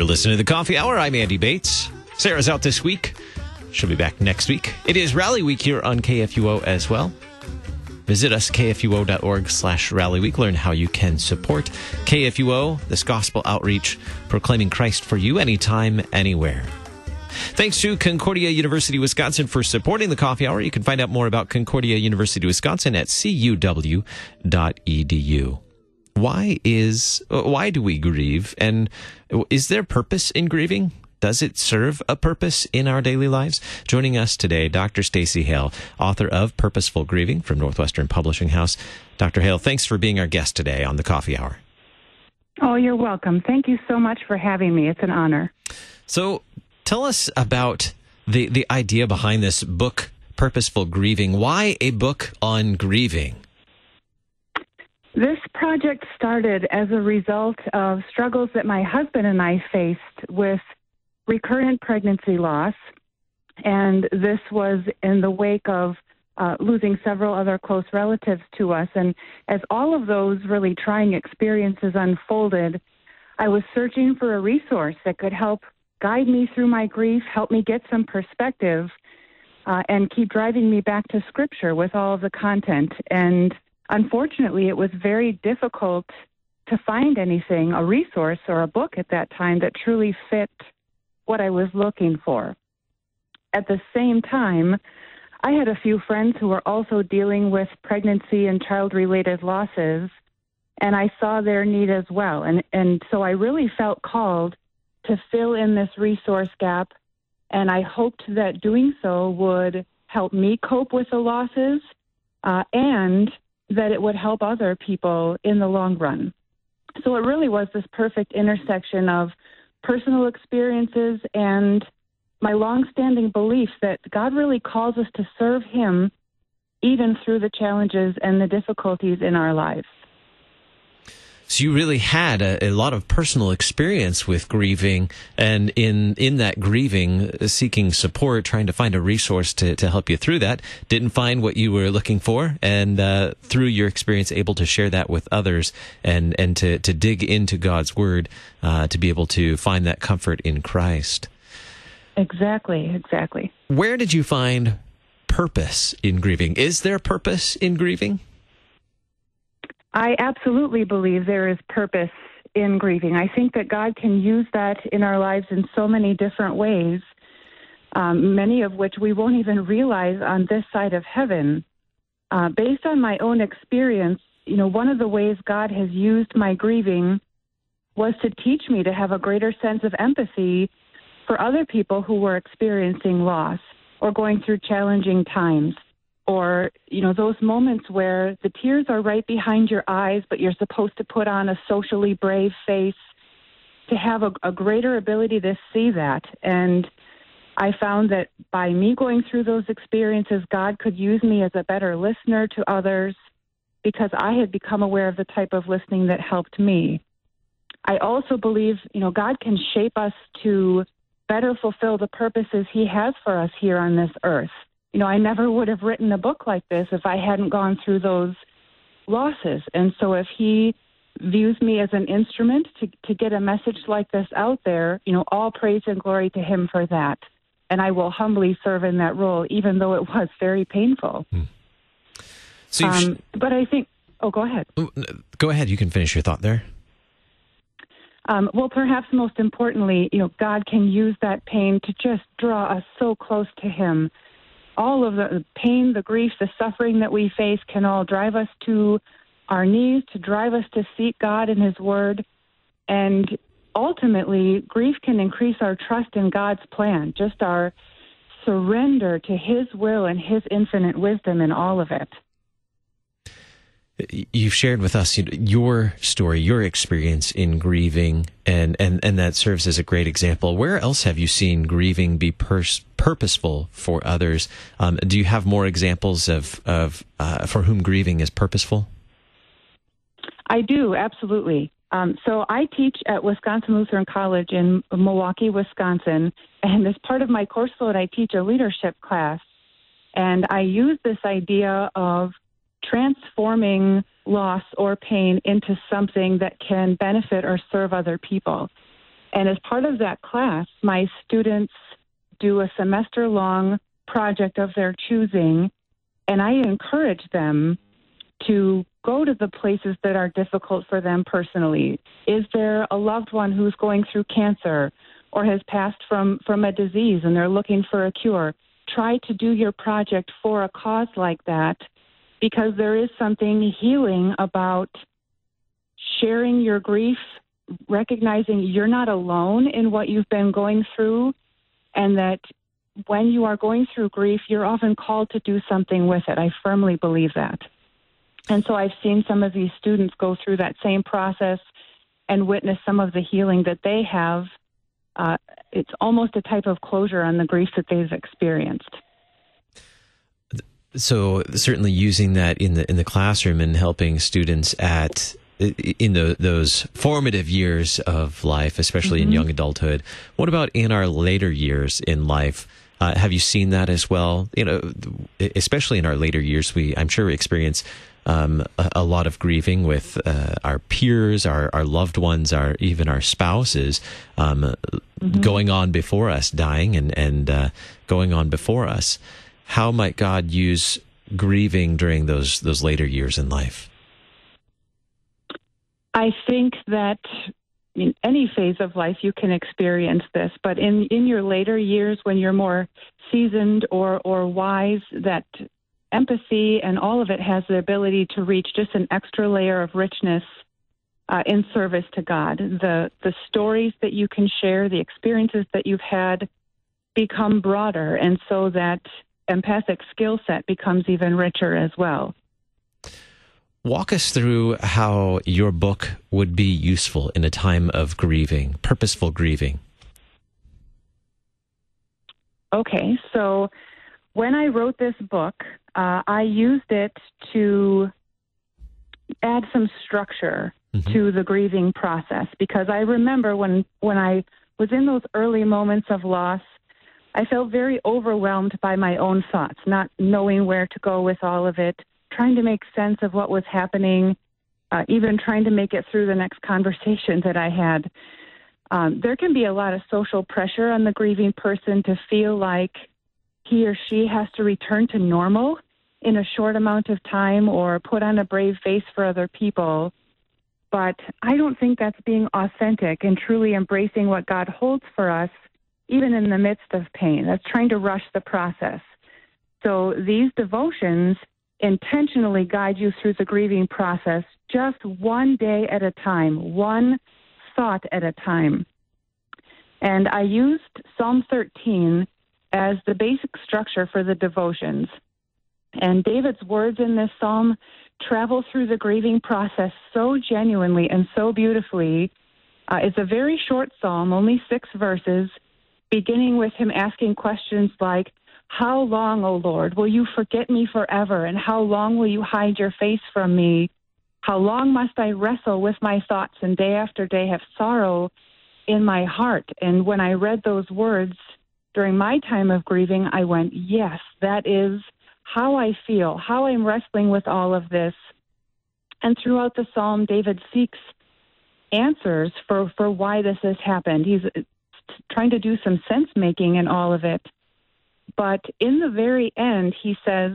You're listening to the Coffee Hour. I'm Andy Bates. Sarah's out this week. She'll be back next week. It is Rally Week here on KFUO as well. Visit us, kfuo.org slash rally week. Learn how you can support KFUO, this gospel outreach, proclaiming Christ for you anytime, anywhere. Thanks to Concordia University Wisconsin for supporting the coffee hour. You can find out more about Concordia University Wisconsin at cuw.edu. Why is why do we grieve and is there purpose in grieving? Does it serve a purpose in our daily lives? Joining us today, Dr. Stacy Hoehl, author of Purposeful Grieving from Northwestern Publishing House. Dr. Hoehl, thanks for being our guest today on the Coffee Hour. Oh, you're welcome. Thank you so much for having me. It's an honor. So, tell us about the the idea behind this book, Purposeful Grieving. Why a book on grieving? This project started as a result of struggles that my husband and I faced with recurrent pregnancy loss. And this was in the wake of uh, losing several other close relatives to us. And as all of those really trying experiences unfolded, I was searching for a resource that could help guide me through my grief, help me get some perspective, uh, and keep driving me back to Scripture with all of the content. And unfortunately, it was very difficult to find anything, a resource or a book at that time that truly fit what I was looking for. At the same time, I had a few friends who were also dealing with pregnancy and child related losses, and I saw their need as well. And, and so I really felt called to fill in this resource gap, and I hoped that doing so would help me cope with the losses uh, and that it would help other people in the long run. So it really was this perfect intersection of personal experiences and my longstanding belief that God really calls us to serve Him even through the challenges and the difficulties in our lives. So you really had a, a, lot of personal experience with grieving, and in in that grieving, seeking support, trying to find a resource to, to help you through that. Didn't find what you were looking for, and uh, through your experience, able to share that with others, and and to to dig into God's Word, uh, to be able to find that comfort in Christ. Exactly, exactly. Where did you find purpose in grieving? Is there purpose in grieving? I absolutely believe there is purpose in grieving. I think that God can use that in our lives in so many different ways, um, many of which we won't even realize on this side of heaven. Uh, based on my own experience, you know, one of the ways God has used my grieving was to teach me to have a greater sense of empathy for other people who were experiencing loss or going through challenging times or you know those moments where the tears are right behind your eyes but you're supposed to put on a socially brave face to have a, a greater ability to see that. And i found that by me going through those experiences god could use me as a better listener to others because i had become aware of the type of listening that helped me. I also believe you know god can shape us to better fulfill the purposes he has for us here on this earth you know, I never would have written a book like this if I hadn't gone through those losses. And so if he views me as an instrument to, to get a message like this out there, you know, all praise and glory to him for that. And I will humbly serve in that role, even though it was very painful. Hmm. So um, but I think, oh, go ahead. Go ahead. You can finish your thought there. Um, well, perhaps most importantly, you know, God can use that pain to just draw us so close to Him all of the pain, the grief, the suffering that we face can all drive us to our knees, to drive us to seek God and His Word. And ultimately, grief can increase our trust in God's plan, just our surrender to His will and His infinite wisdom in all of it you've shared with us your story, your experience in grieving, and, and, and that serves as a great example. Where else have you seen grieving be pers- purposeful for others? Um, do you have more examples of, of uh, for whom grieving is purposeful? I do, absolutely. Um, so I teach at Wisconsin Lutheran College in Milwaukee, Wisconsin, and as part of my course load, I teach a leadership class. And I use this idea of transforming loss or pain into something that can benefit or serve other people. And as part of that class, my students do a semester long project of their choosing, and I encourage them to go to the places that are difficult for them personally. Is there a loved one who's going through cancer or has passed from, from a disease and they're looking for a cure? Try to do your project for a cause like that because there is something healing about sharing your grief, recognizing you're not alone in what you've been going through, and that when you are going through grief, you're often called to do something with it. I firmly believe that. And so I've seen some of these students go through that same process and witness some of the healing that they have. Uh, it's almost a type of closure on the grief that they've experienced. So certainly using that in the in the classroom and helping students at in the, those formative years of life, especially mm-hmm. in young adulthood. What about in our later years in life? Uh, have you seen that as well? You know, especially in our later years, we I'm sure we experience um, a, a, lot of grieving with uh, our peers, our, our loved ones, our even our spouses um, mm-hmm. going on before us, dying and and uh, going on before us. How might God use grieving during those those later years in life? I think that in any phase of life you can experience this, but in, in your later years when you're more seasoned or, or wise, that empathy and all of it has the ability to reach just an extra layer of richness uh, in service to God. The the stories that you can share, the experiences that you've had, become broader, and so that empathic skill set becomes even richer as well. Walk us through how your book would be useful in a time of grieving, purposeful grieving. Okay, so when I wrote this book, uh, I used it to add some structure mm-hmm. to the grieving process because I remember when when I was in those early moments of loss, I felt very overwhelmed by my own thoughts, not knowing where to go with all of it trying to make sense of what was happening, uh, even trying to make it through the next conversation that I had. Um, there can be a lot of social pressure on the grieving person to feel like he or she has to return to normal in a short amount of time or put on a brave face for other people. But I don't think that's being authentic and truly embracing what God holds for us, even in the midst of pain. That's trying to rush the process. So these devotions intentionally guide you through the grieving process just one day at a time, one thought at a time. And I used Psalm 13 as the basic structure for the devotions. And David's words in this psalm travel through the grieving process so genuinely and so beautifully. Uh, it's a very short psalm, only six verses, beginning with him asking questions like, how long, O Lord, will you forget me forever? And how long will you hide your face from me? How long must I wrestle with my thoughts and day after day have sorrow in my heart? And when I read those words during my time of grieving, I went, yes, that is how I feel, how I'm wrestling with all of this. And throughout the psalm, David seeks answers for, for why this has happened. He's trying to do some sense making in all of it. But in the very end, he says,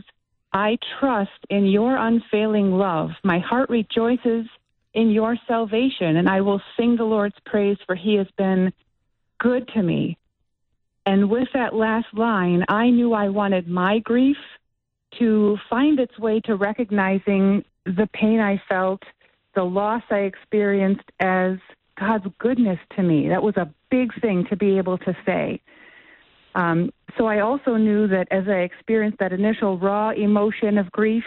I trust in your unfailing love. My heart rejoices in your salvation, and I will sing the Lord's praise, for he has been good to me. And with that last line, I knew I wanted my grief to find its way to recognizing the pain I felt, the loss I experienced as God's goodness to me. That was a big thing to be able to say. Um, so I also knew that as I experienced that initial raw emotion of grief,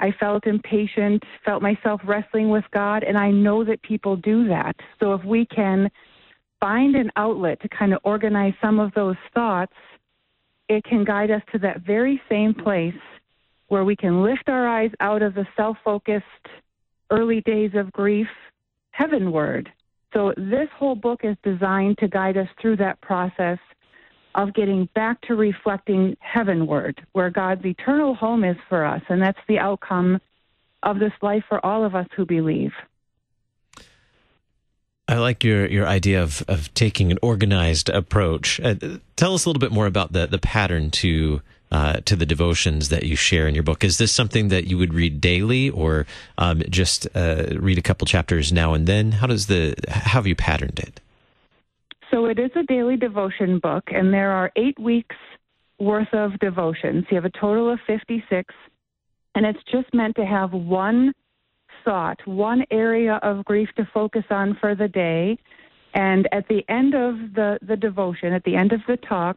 I felt impatient, felt myself wrestling with God, and I know that people do that. So if we can find an outlet to kind of organize some of those thoughts, it can guide us to that very same place where we can lift our eyes out of the self focused early days of grief heavenward. So this whole book is designed to guide us through that process of getting back to reflecting heavenward, where God's eternal home is for us. And that's the outcome of this life for all of us who believe. I like your, your idea of, of taking an organized approach. Uh, tell us a little bit more about the, the pattern to uh, to the devotions that you share in your book. Is this something that you would read daily, or um, just uh, read a couple chapters now and then? How does the how have you patterned it? So it is a daily devotion book, and there are eight weeks worth of devotions. You have a total of fifty six, and it's just meant to have one thought, one area of grief to focus on for the day. And at the end of the, the devotion, at the end of the talk,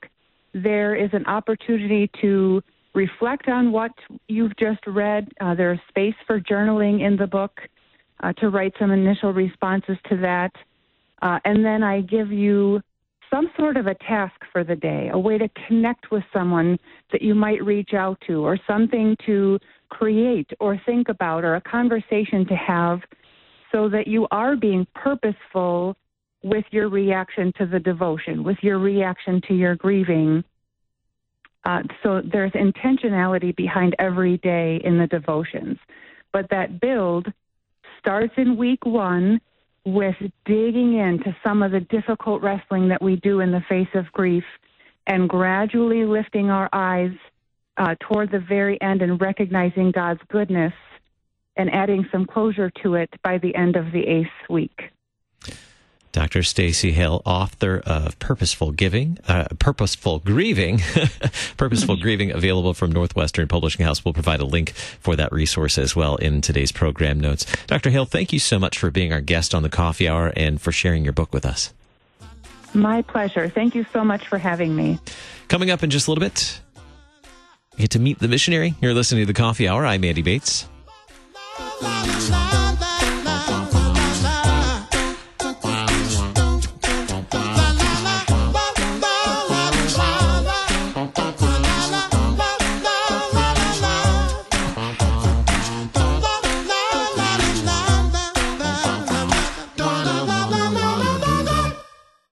there is an opportunity to reflect on what you've just read. Uh, there's space for journaling in the book uh, to write some initial responses to that. Uh, and then I give you some sort of a task for the day, a way to connect with someone that you might reach out to, or something to create or think about, or a conversation to have, so that you are being purposeful with your reaction to the devotion, with your reaction to your grieving. Uh, so there's intentionality behind every day in the devotions. But that build starts in week one with digging into some of the difficult wrestling that we do in the face of grief and gradually lifting our eyes uh, toward the very end and recognizing God's goodness and adding some closure to it by the end of the eighth week. Dr. Stacy Hoehl, author of Purposeful Giving, uh, Purposeful Grieving, Purposeful Grieving, available from Northwestern Publishing House. We'll provide a link for that resource as well in today's program notes. Dr. Hoehl, thank you so much for being our guest on the Coffee Hour and for sharing your book with us. My pleasure. Thank you so much for having me. Coming up in just a little bit, you get to meet the missionary. You're listening to the Coffee Hour. I'm Andy Bates.